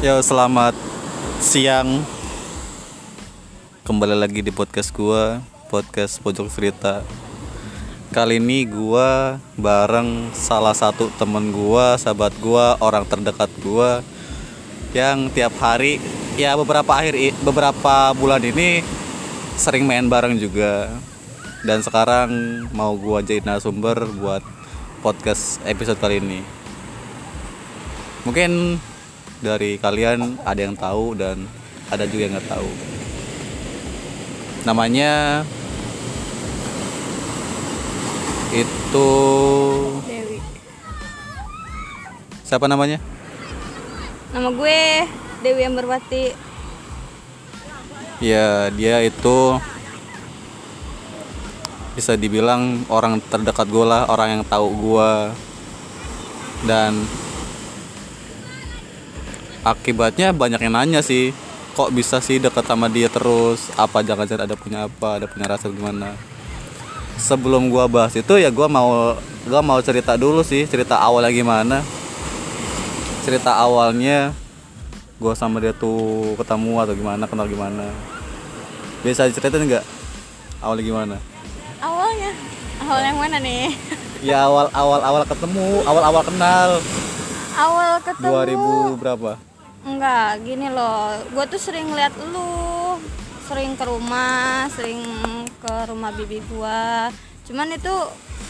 Yo, selamat siang. Kembali lagi di podcast gua, podcast Pojok Cerita. Kali ini gua bareng salah satu temen gua, sahabat gua, orang terdekat gua yang tiap hari ya beberapa akhir beberapa bulan ini sering main bareng juga. Dan sekarang mau gua jadi narasumber buat podcast episode kali ini. Mungkin dari kalian ada yang tahu dan ada juga yang nggak tahu. Namanya itu Dewi. siapa namanya? Nama gue Dewi Amberwati. Ya dia itu bisa dibilang orang terdekat gue lah, orang yang tahu gue dan akibatnya banyak yang nanya sih kok bisa sih dekat sama dia terus? Apa jangan-jangan ada punya apa ada punya rasa gimana? Sebelum gua bahas itu ya gua mau gua mau cerita dulu sih cerita awalnya gimana. Cerita awalnya gua sama dia tuh ketemu atau gimana kenal gimana. Bisa diceritain nggak? Awalnya gimana? Awalnya, awal yang mana nih? ya awal awal awal ketemu awal awal kenal. Awal ketemu. 2000 berapa Enggak, gini loh. Gue tuh sering lihat lu, sering ke rumah, sering ke rumah bibi gua. Cuman itu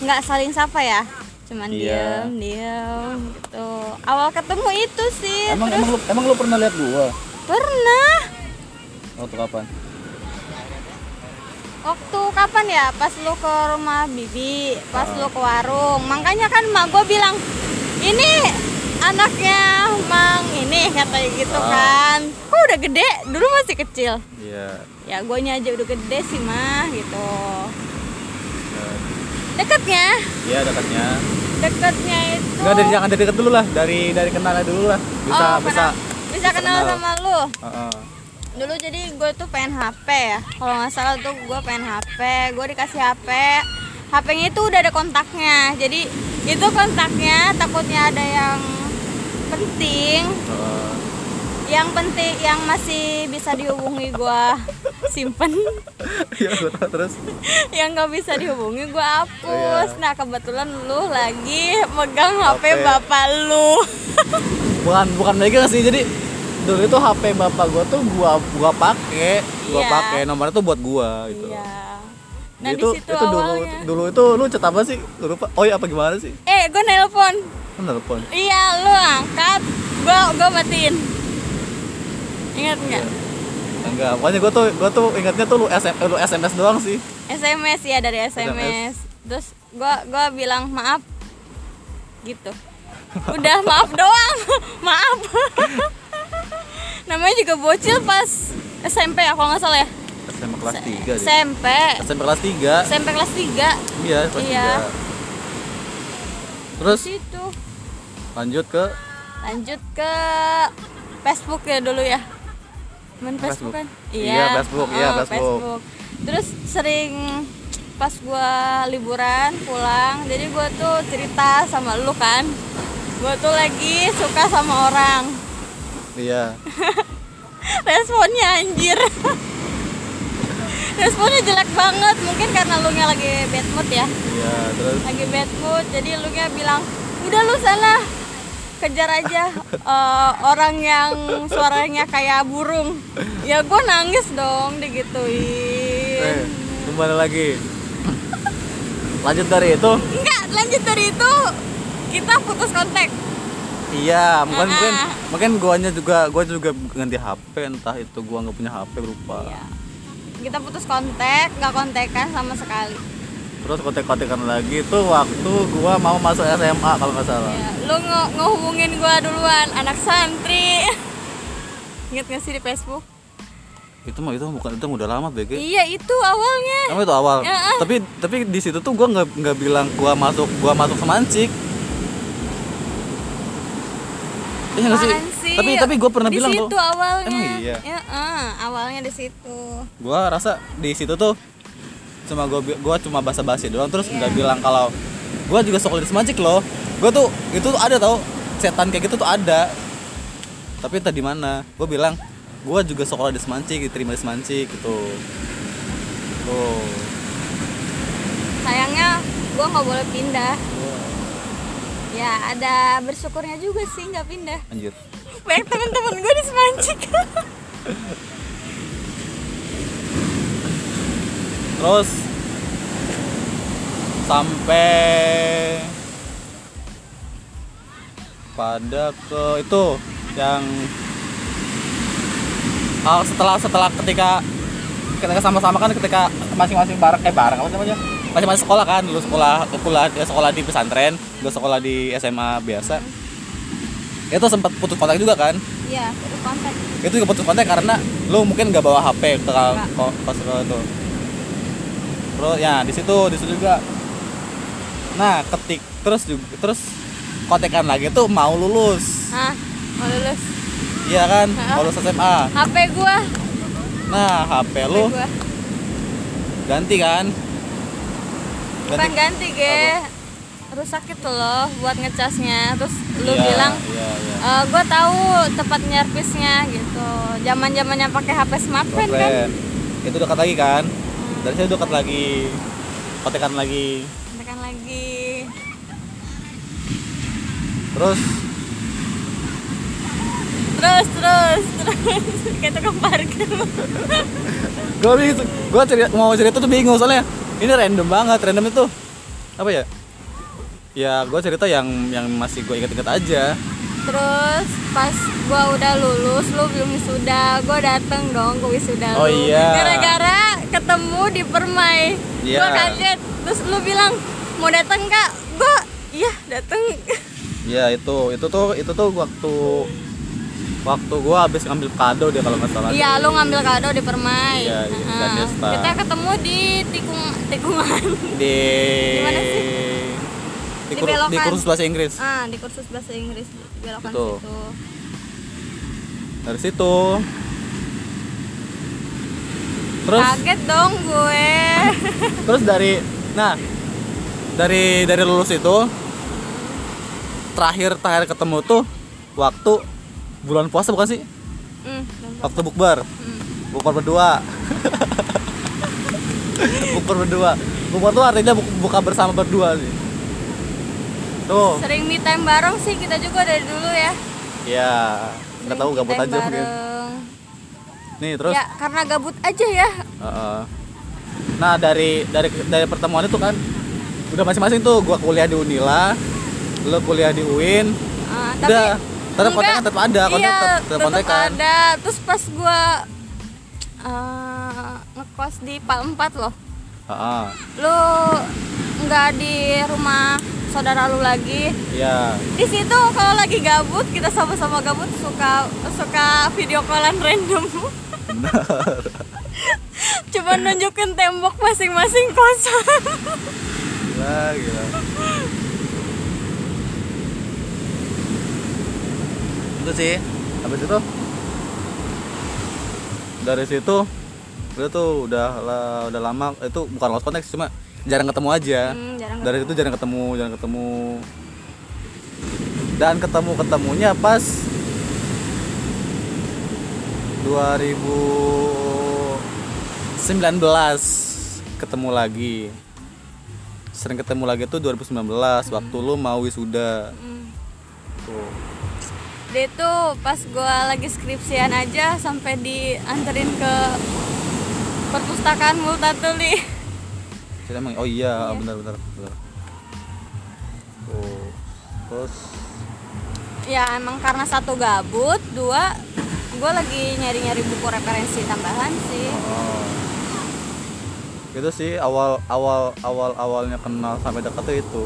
nggak saling sapa ya. Cuman Iya. diem, diem gitu. Awal ketemu itu sih. emang Terus emang lu emang lu pernah lihat gua pernah. waktu kapan Waktu kapan ya? Pas lu ke rumah bibi, pas lu ke warung. Makanya kan mak gue bilang, ini anaknya mang ini katanya gitu Ah. kan. Kok udah gede? Dulu masih kecil. iya Ya gue aja udah gede sih mah gitu. Ya. Deketnya, Iya dekatnya. deketnya itu. Enggak dari jangan dari dekat dulu lah, dari dari kenalnya dulu lah. Bisa Oh, bisa. bisa kenal kenal. sama lu. Heeh. Dulu jadi gue tuh pengen HP ya. Kalau nggak salah tuh gue pengen HP. Gue dikasih HP. HP-nya itu udah ada kontaknya. Jadi itu kontaknya takutnya ada yang penting. Heeh. Yang penting yang masih bisa dihubungi gue simpen. Betul, terus. yang nggak bisa dihubungi gue hapus. Iya. Nah kebetulan lu lagi megang HP, HP. bapak lu. Bukan bukan megang sih, jadi dulu itu HP bapak gua tuh gua gua pakai, gua Iya. pakai nomornya tuh buat gua gitu. Iya. Nah itu situ itu dulu awalnya. dulu itu lu cet apa sih? Gua Lupa. Oh iya apa gimana sih? Eh gue nelpon. Kan telepon. Iya, lu angkat, gua gua matiin. Ingat nggak? Enggak, pokoknya gua tuh gua tuh ingatnya tuh lu SM, lu SMS doang sih. SMS ya dari SMS. Terus gua gua bilang maaf. Gitu. Udah maaf doang. maaf. Namanya juga bocil pas SMP ya kalau nggak salah ya. SMP kelas 3 sih. SMP. SMP kelas 3. SMP kelas 3 Iya, kelas Iya. 3. Terus situ. lanjut ke Lanjut ke Facebook ya dulu ya. Main Facebook, Facebook. kan? Iya, Facebook, iya, oh, Facebook. Terus sering pas gua liburan pulang, jadi gua tuh cerita sama lu kan. Gua tuh lagi suka sama orang. iya. Responnya anjir. Responnya jelek banget, mungkin karena lu nya lagi bad mood ya. Iya, terus lagi bad mood jadi lu nya bilang udah lu sana kejar aja eh, orang yang suaranya kayak burung ya gue nangis dong digituin eh, kembali lagi. Lanjut dari itu. enggak lanjut dari itu kita putus kontak Iya, mungkin Ah, mungkin ah. mungkin guanya juga gua juga ganti HP entah itu gua nggak punya HP berupa. Iya. Kita putus kontak nggak kontekan sama sekali Terus kontek-kontekan lagi itu waktu gua mau masuk SMA kalau nggak salah. ya, lu nge ngehubungin gue duluan anak santri inget gak sih di Facebook Itu mah itu bukan itu udah lama BG. iya itu awalnya Emang itu awal. Ya. Tapi tapi di situ tuh gua nggak nggak bilang gua masuk gua masuk semancik. Iya nggak sih? Tapi tapi gua pernah di bilang situ tuh. awalnya. Emang iya? Ya, eh, awalnya di situ. Gua rasa di situ tuh cuma gua bi- gua cuma basa-basi doang terus Iya. nggak bilang kalau gua juga sekolah di semancik loh. Gua tuh itu tuh ada tau setan kayak gitu tuh ada. tapi entah di mana gue bilang gue juga sekolah di Semanci diterima di Semanci gitu tuh sayangnya gue nggak boleh pindah ya ada bersyukurnya juga sih nggak pindah. Anjir. Banyak teman-teman gue di Semanci terus sampai pada ke itu yang setelah setelah ketika ketika sama-sama kan ketika masing-masing bareng eh bareng apa namanya masing-masing sekolah kan lu sekolah kuliah dia sekolah di pesantren gue sekolah di SMA biasa. Itu sempat putus kontak juga kan? Iya itu kontak. Itu juga putus kontak karena lu mungkin nggak bawa HP ke lo itu terus ya di situ di situ juga. Nah ketik terus juga terus kontekan lagi tuh mau lulus. Ah mau lulus? Iya kan? Hah? mau lulus SMA HP gue nah HP lu gue ganti kan bukan ganti. Ge. Rusak itu loh buat ngecasnya. Terus lu Iya, bilang iya iya. "Eh, gue tahu tempat nyerpisnya gitu. Zaman zamannya pakai HP smartphone kan? Itu dekat lagi kan? Dari saya dekat lagi. Kontekan lagi. Tekan lagi. Terus? Terus terus terus. Kayak tukang parkir. Gue gue cerita mau cerita tuh bingung soalnya ini random banget random itu. Apa ya? Ya gue cerita yang yang masih gue inget-inget aja. Terus pas gua udah lulus lu belum wisuda gua dateng dong ke wisuda Oh lu. iya. gara-gara ketemu di permai. Iya. gua kaget. Terus lu bilang mau dateng kak gua iya dateng. Ya itu itu tuh itu tuh waktu waktu gue habis ngambil kado dia kalau nggak salah. Iya lu ngambil kado di permai. Iya, di Heeh. Gandesta. kita ketemu di tikung tikungan di Gimana sih? di, Di kur- di belokan. kursus bahasa Inggris. Ah di kursus bahasa Inggris di belokan situ. Dari situ. Terus? Kaget dong gue. Terus dari nah dari dari lulus itu terakhir terakhir ketemu tuh waktu bulan puasa bukan sih? Dan- waktu bukber. Hmm. bukber berdua. Bukber berdua. Bukber tuh artinya bu- buka bersama berdua sih. Tuh. Sering me time bareng sih kita juga dari dulu ya. Ya nggak tahu gabut aja mungkin. nih terus? Ya karena gabut aja ya. Heeh. Nah dari dari dari pertemuan itu kan udah masing-masing tuh. Gua kuliah di Unila, lo kuliah di UIN, Ah, tapi udah tetap enggak. kontekan tetap ada, kontak iya, tetap, tetap kontekan. ada terus pas gua eh, ngekos di Pal 4 loh Heeh. lu nggak di rumah saudara lu lagi Iya. di situ kalau lagi gabut kita sama-sama gabut suka suka video callan random cuma nunjukin tembok masing-masing kosan Gila, gila. Itu sih. Habis itu dari situ udah tuh udah lah- udah lama itu bukan lost contact cuma jarang ketemu aja. Hmm, jarang dari itu jarang ketemu jarang ketemu dan ketemu ketemunya pas 2019 ketemu lagi sering ketemu lagi tuh 2019 waktu lu mau wisuda Hmm. Dia itu pas gua lagi skripsian aja sampai dianterin ke perpustakaan Multatuli. Oh iya, Iya. benar benar benar tuh terus Ya emang karena satu gabut, dua gua lagi nyari-nyari buku referensi tambahan sih. Oh. Itu sih awal awal awal awalnya kenal sampai dekat itu.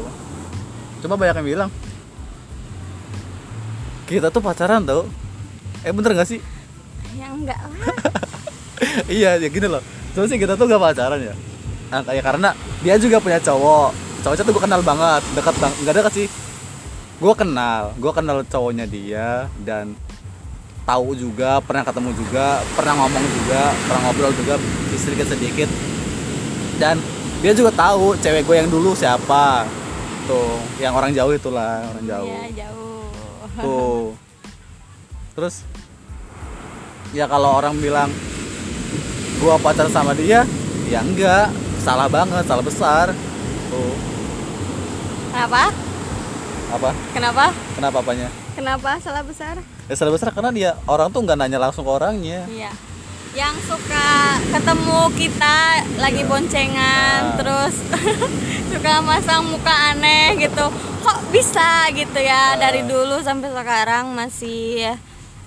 Cuma banyak yang bilang kita tuh pacaran tau. Eh bener gak sih? Ya enggak lah. iya ya gini loh. Terus sih kita tuh gak pacaran ya. Nah, kayak karena dia juga punya cowok. Cowoknya tuh gue kenal banget, dekat bang, nggak dekat sih. Gue kenal, gue kenal cowoknya dia dan tahu juga, pernah ketemu juga, pernah ngomong juga, pernah ngobrol juga sedikit sedikit. Dan dia juga tahu cewek gue yang dulu siapa. Tuh, yang orang jauh itulah, orang jauh. Iya jauh. Tuh. terus ya kalau orang bilang gua pacaran sama dia ya enggak salah banget salah besar tuh Kenapa? apa Kenapa? kenapa apanya Kenapa salah besar? ya salah besar karena dia orang tuh nggak nanya langsung ke orangnya Iya. Yang suka ketemu kita lagi boncengan Nah. terus suka masang muka aneh gitu. Kok bisa gitu ya Nah. dari dulu sampai sekarang masih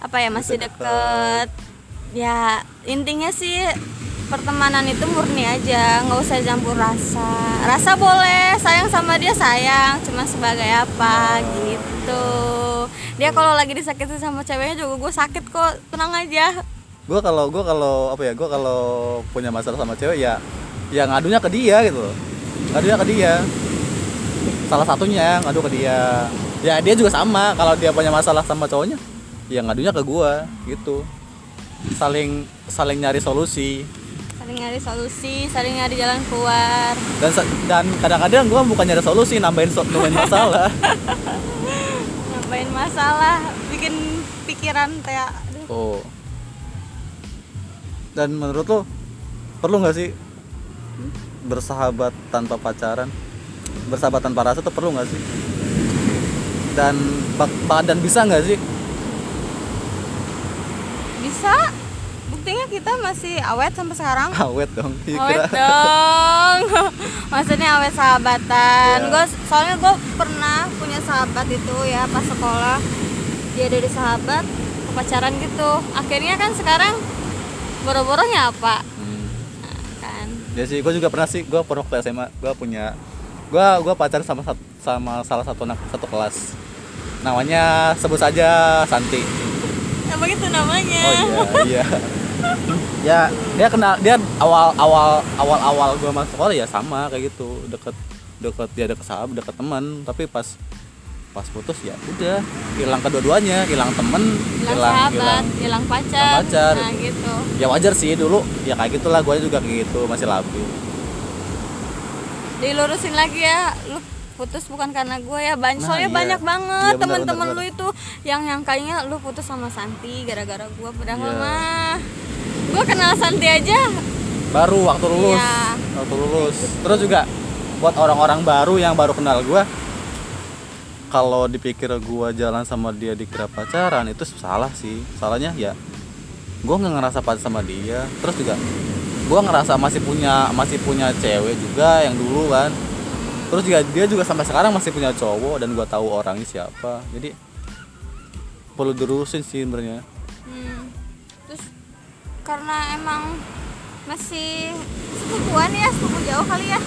apa ya masih deket. Ya intinya sih pertemanan itu murni aja, nggak usah campur rasa. Rasa boleh, sayang sama dia sayang, cuma sebagai apa gitu. Dia kalau lagi disakiti sama ceweknya juga gue sakit kok, tenang aja. Gue kalau gue kalau apa ya gue kalau punya masalah sama cewek ya ya ngadunya ke dia gitu ngadunya ke dia. Salah satunya ngadu ke dia. Ya dia juga sama. Kalau dia punya masalah sama cowoknya ya ngadunya ke gue gitu. Saling saling nyari solusi. Saling nyari solusi saling nyari jalan keluar. Dan dan kadang-kadang gue bukan nyari solusi nambahin so- nambahin masalah. Nambahin masalah bikin pikiran kayak aduh, oh dan menurut lo perlu nggak sih bersahabat tanpa pacaran? Bersahabat tanpa rasa tuh perlu nggak sih? Dan bak- ba- dan bisa nggak sih? Bisa. Buktinya kita masih awet sampai sekarang. Awet dong Iya, awet kira- dong. Maksudnya awet sahabatan. Iya. gue soalnya gue pernah punya sahabat itu ya pas sekolah. Dia dari sahabat pacaran gitu. Akhirnya kan sekarang boro-boronya apa? Hmm. Nah, kan. Ya sih gue juga pernah sih gue pernah waktu SMA gue punya gue gua pacaran sama sama salah satu anak satu kelas. Namanya sebut saja Santi. Apa gitu namanya. Oh iya, iya. ya dia kenal dia awal awal awal awal gue masuk sekolah ya sama kayak gitu. Deket deket dia deket sahabat deket teman. Tapi pas pas putus ya udah hilang kedua-duanya hilang temen hilang sahabat hilang pacar, hilang pacar. nah gitu ya wajar sih dulu ya kayak gitulah gue juga kayak gitu masih labil dilurusin lagi ya lu putus bukan karena gue ya banyak Nah, soalnya iya. banyak banget Iya, teman-teman lu itu yang nyangkanya lu putus sama Santi gara-gara gue padahal Iya. mah gue kenal Santi aja baru waktu lulus Iya. waktu lulus terus juga buat orang-orang baru yang baru kenal gue kalau dipikir gue jalan sama dia dikira pacaran itu salah sih. Salahnya ya gue nggak ngerasa pacaran sama dia. Terus juga gue ngerasa masih punya masih punya cewek juga yang dulu kan. Terus juga dia juga sampai sekarang masih punya cowok dan gue tahu orangnya siapa. Jadi perlu diurusin sih sebenarnya. Hmm. terus karena emang masih sepupuan ya sepupu jauh kali ya.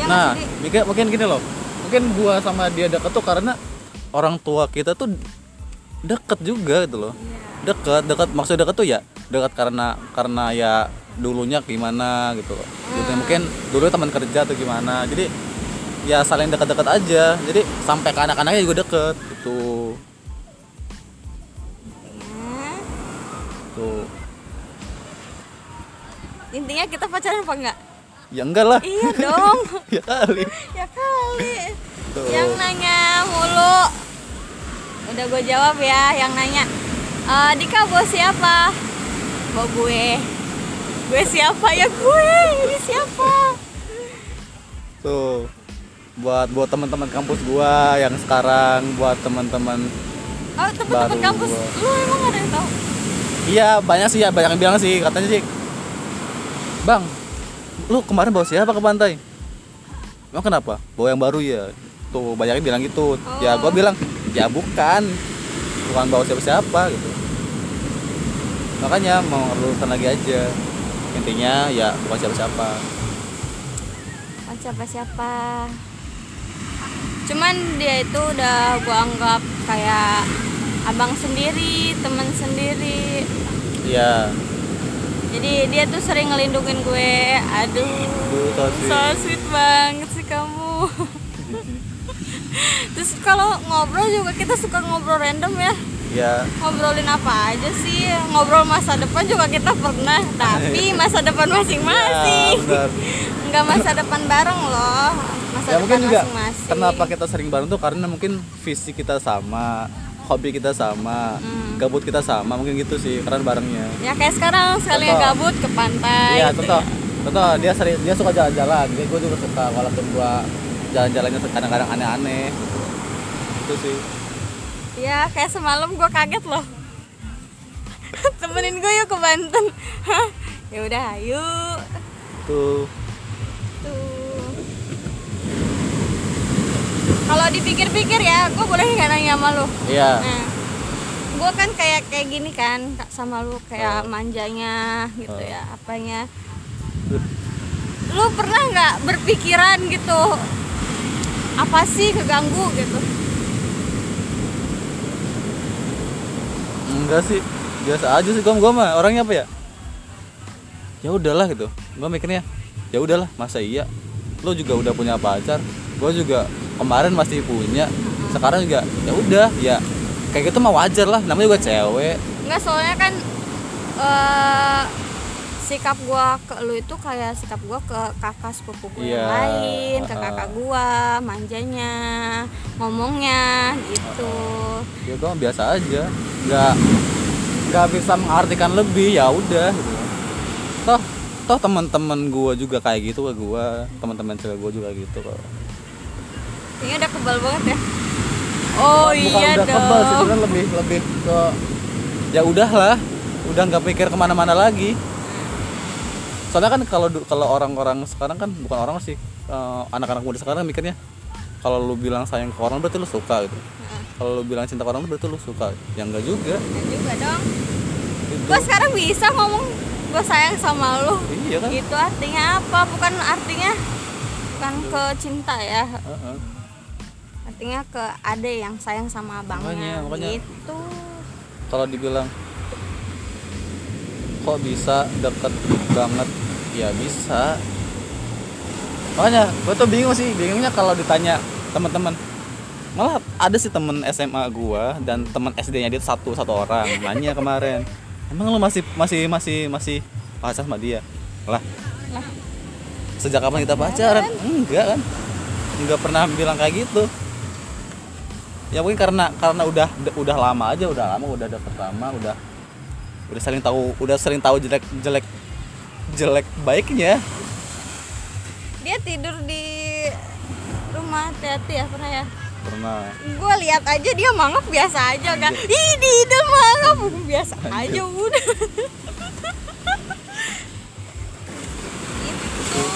Ya nggak nah Di? mungkin mungkin gini loh mungkin gua sama dia deket tuh karena orang tua kita tuh deket juga gitu loh. Iya. deket deket maksud deket tuh ya dekat karena karena ya dulunya gimana gitu. Loh Gitu, mungkin dulu teman kerja atau gimana. Jadi ya saling dekat-dekat aja. Jadi sampai ke anak-anaknya juga deket gitu. Hmm. tuh. Intinya kita pacaran apa enggak ya enggak lah. Iya dong. Ya kali. Ya kali. Tuh. Yang nanya mulu. Udah gue jawab ya yang nanya. "Eh, Dika bos siapa? Bos gue. Gue siapa? Ya gue ini siapa? Tuh. Buat buat teman-teman kampus gua yang sekarang buat teman-teman oh teman-teman kampus gua. lu emang ada yang tahu? Iya banyak sih ya banyak yang bilang sih katanya sih. Bang lu kemarin bawa siapa ke pantai? Emang kenapa? Bawa yang baru ya? Tuh banyak yang bilang gitu. Ya gua Oh. bilang ya bukan. Bukan bawa siapa-siapa gitu. Makanya mau lulusan lagi aja. Intinya ya bukan siapa-siapa. Oh, siapa siapa cuman dia itu udah gue anggap kayak abang sendiri teman sendiri. Iya jadi dia tuh sering ngelindungin gue. Aduh Aduh, so sweet. so sweet banget sih kamu. Terus kalau ngobrol juga kita suka ngobrol random ya. Ya. Ngobrolin apa aja sih? Ngobrol masa depan juga kita pernah tapi masa depan Ya masing-masing benar. Nggak masa depan bareng loh masa ya depan mungkin juga masing-masing. kenapa kita sering bareng tuh karena mungkin visi kita sama hobi kita sama Hmm. gabut kita sama mungkin gitu sih karena barengnya. Ya kayak sekarang sekalinya Contoh. gabut ke pantai iya gitu contoh. ya. contoh dia sering dia suka jalan-jalan. Dia gue juga suka walaupun gue jalan-jalannya kadang-kadang aneh-aneh. Itu sih. Ya kayak semalam gue kaget loh. Temenin gue yuk ke Banten. Ya udah ayo tuh tuh kalau dipikir-pikir ya gue boleh nggak nanya sama lu iya Nah, gue kan kayak kayak gini kan Kak, sama lu kayak Oh. manjanya gitu Oh. ya, apanya. Lu pernah nggak berpikiran gitu? Apa sih keganggu gitu? enggak sih biasa aja sih gue gue mah orangnya apa ya ya udahlah gitu gue mikirnya ya udahlah masa iya lo juga udah punya pacar gue juga kemarin masih punya sekarang juga ya udah ya kayak gitu mah wajar lah namanya juga cewek. Enggak soalnya kan eh sikap gua ke lu itu kayak sikap gua ke kakak sepupu gua yang Iya, lain, ke kakak gua, manjanya, ngomongnya gitu. ya gue biasa aja nggak nggak bisa mengartikan lebih ya udah gitu. Toh toh teman-teman gue juga kayak gitu ke gue teman-teman cewek gue juga gitu kok Ini udah kebal banget ya. Oh Bukan iya udah dong. kebal sebenarnya lebih lebih ke ya udahlah udah nggak pikir ke mana-mana lagi soalnya kan kalau kalau orang-orang sekarang kan bukan orang sih eh, anak-anak muda sekarang mikirnya kalau lu bilang sayang ke orang berarti lu suka gitu kalau lu bilang cinta ke orang berarti lu suka ya enggak juga Ya juga dong. Gitu. Gue sekarang bisa ngomong gue sayang sama lu. iya kan Itu artinya apa? Bukan artinya bukan ke cinta ya. Heeh. Artinya ke ade yang sayang sama abangnya. Makanya, makanya. Gitu. kalau dibilang kok bisa deket banget? Ya bisa. Makanya gue tuh bingung sih. Bingungnya kalau ditanya teman-teman. Malah ada sih temen SMA gua dan teman SD-nya dia satu satu orang. Nanya kemarin emang lu masih masih masih masih pacar sama dia? Lah. Lah. sejak kapan kita pacaran? Enggak kan? Enggak pernah bilang kayak gitu ya mungkin karena karena udah udah lama aja udah lama udah deket lama udah udah sering tahu udah sering tahu jelek jelek jelek baiknya Dia tidur di rumah hati ya pernah ya. pernah Gue lihat aja dia mangap biasa aja kan. Ih dia mangap biasa aja udah. itu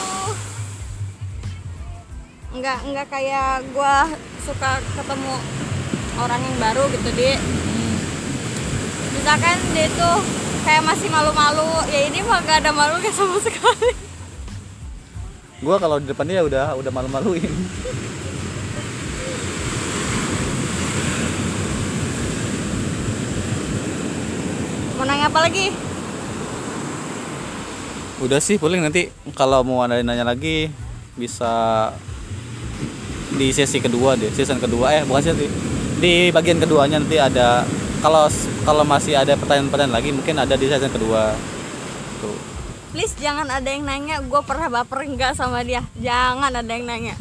nggak nggak kayak gua suka ketemu orang yang baru gitu di. Misalkan dia tuh kayak masih malu-malu ya ini mah gak ada malu kayak sama sekali. Gua kalau di depan dia udah udah malu-maluin. Mau nanya apa lagi? Udah sih paling nanti kalau mau ada yang nanya lagi bisa di sesi kedua deh season kedua. Eh bukan sesi di bagian keduanya nanti ada kalau kalau masih ada pertanyaan-pertanyaan lagi mungkin ada di season kedua. Tuh. Please jangan ada yang nanya gue pernah baper enggak sama dia. Jangan ada yang nanya.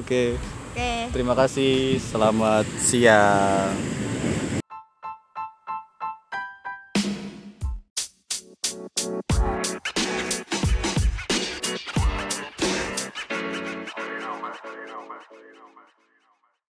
Oke. Oke. Terima kasih selamat siang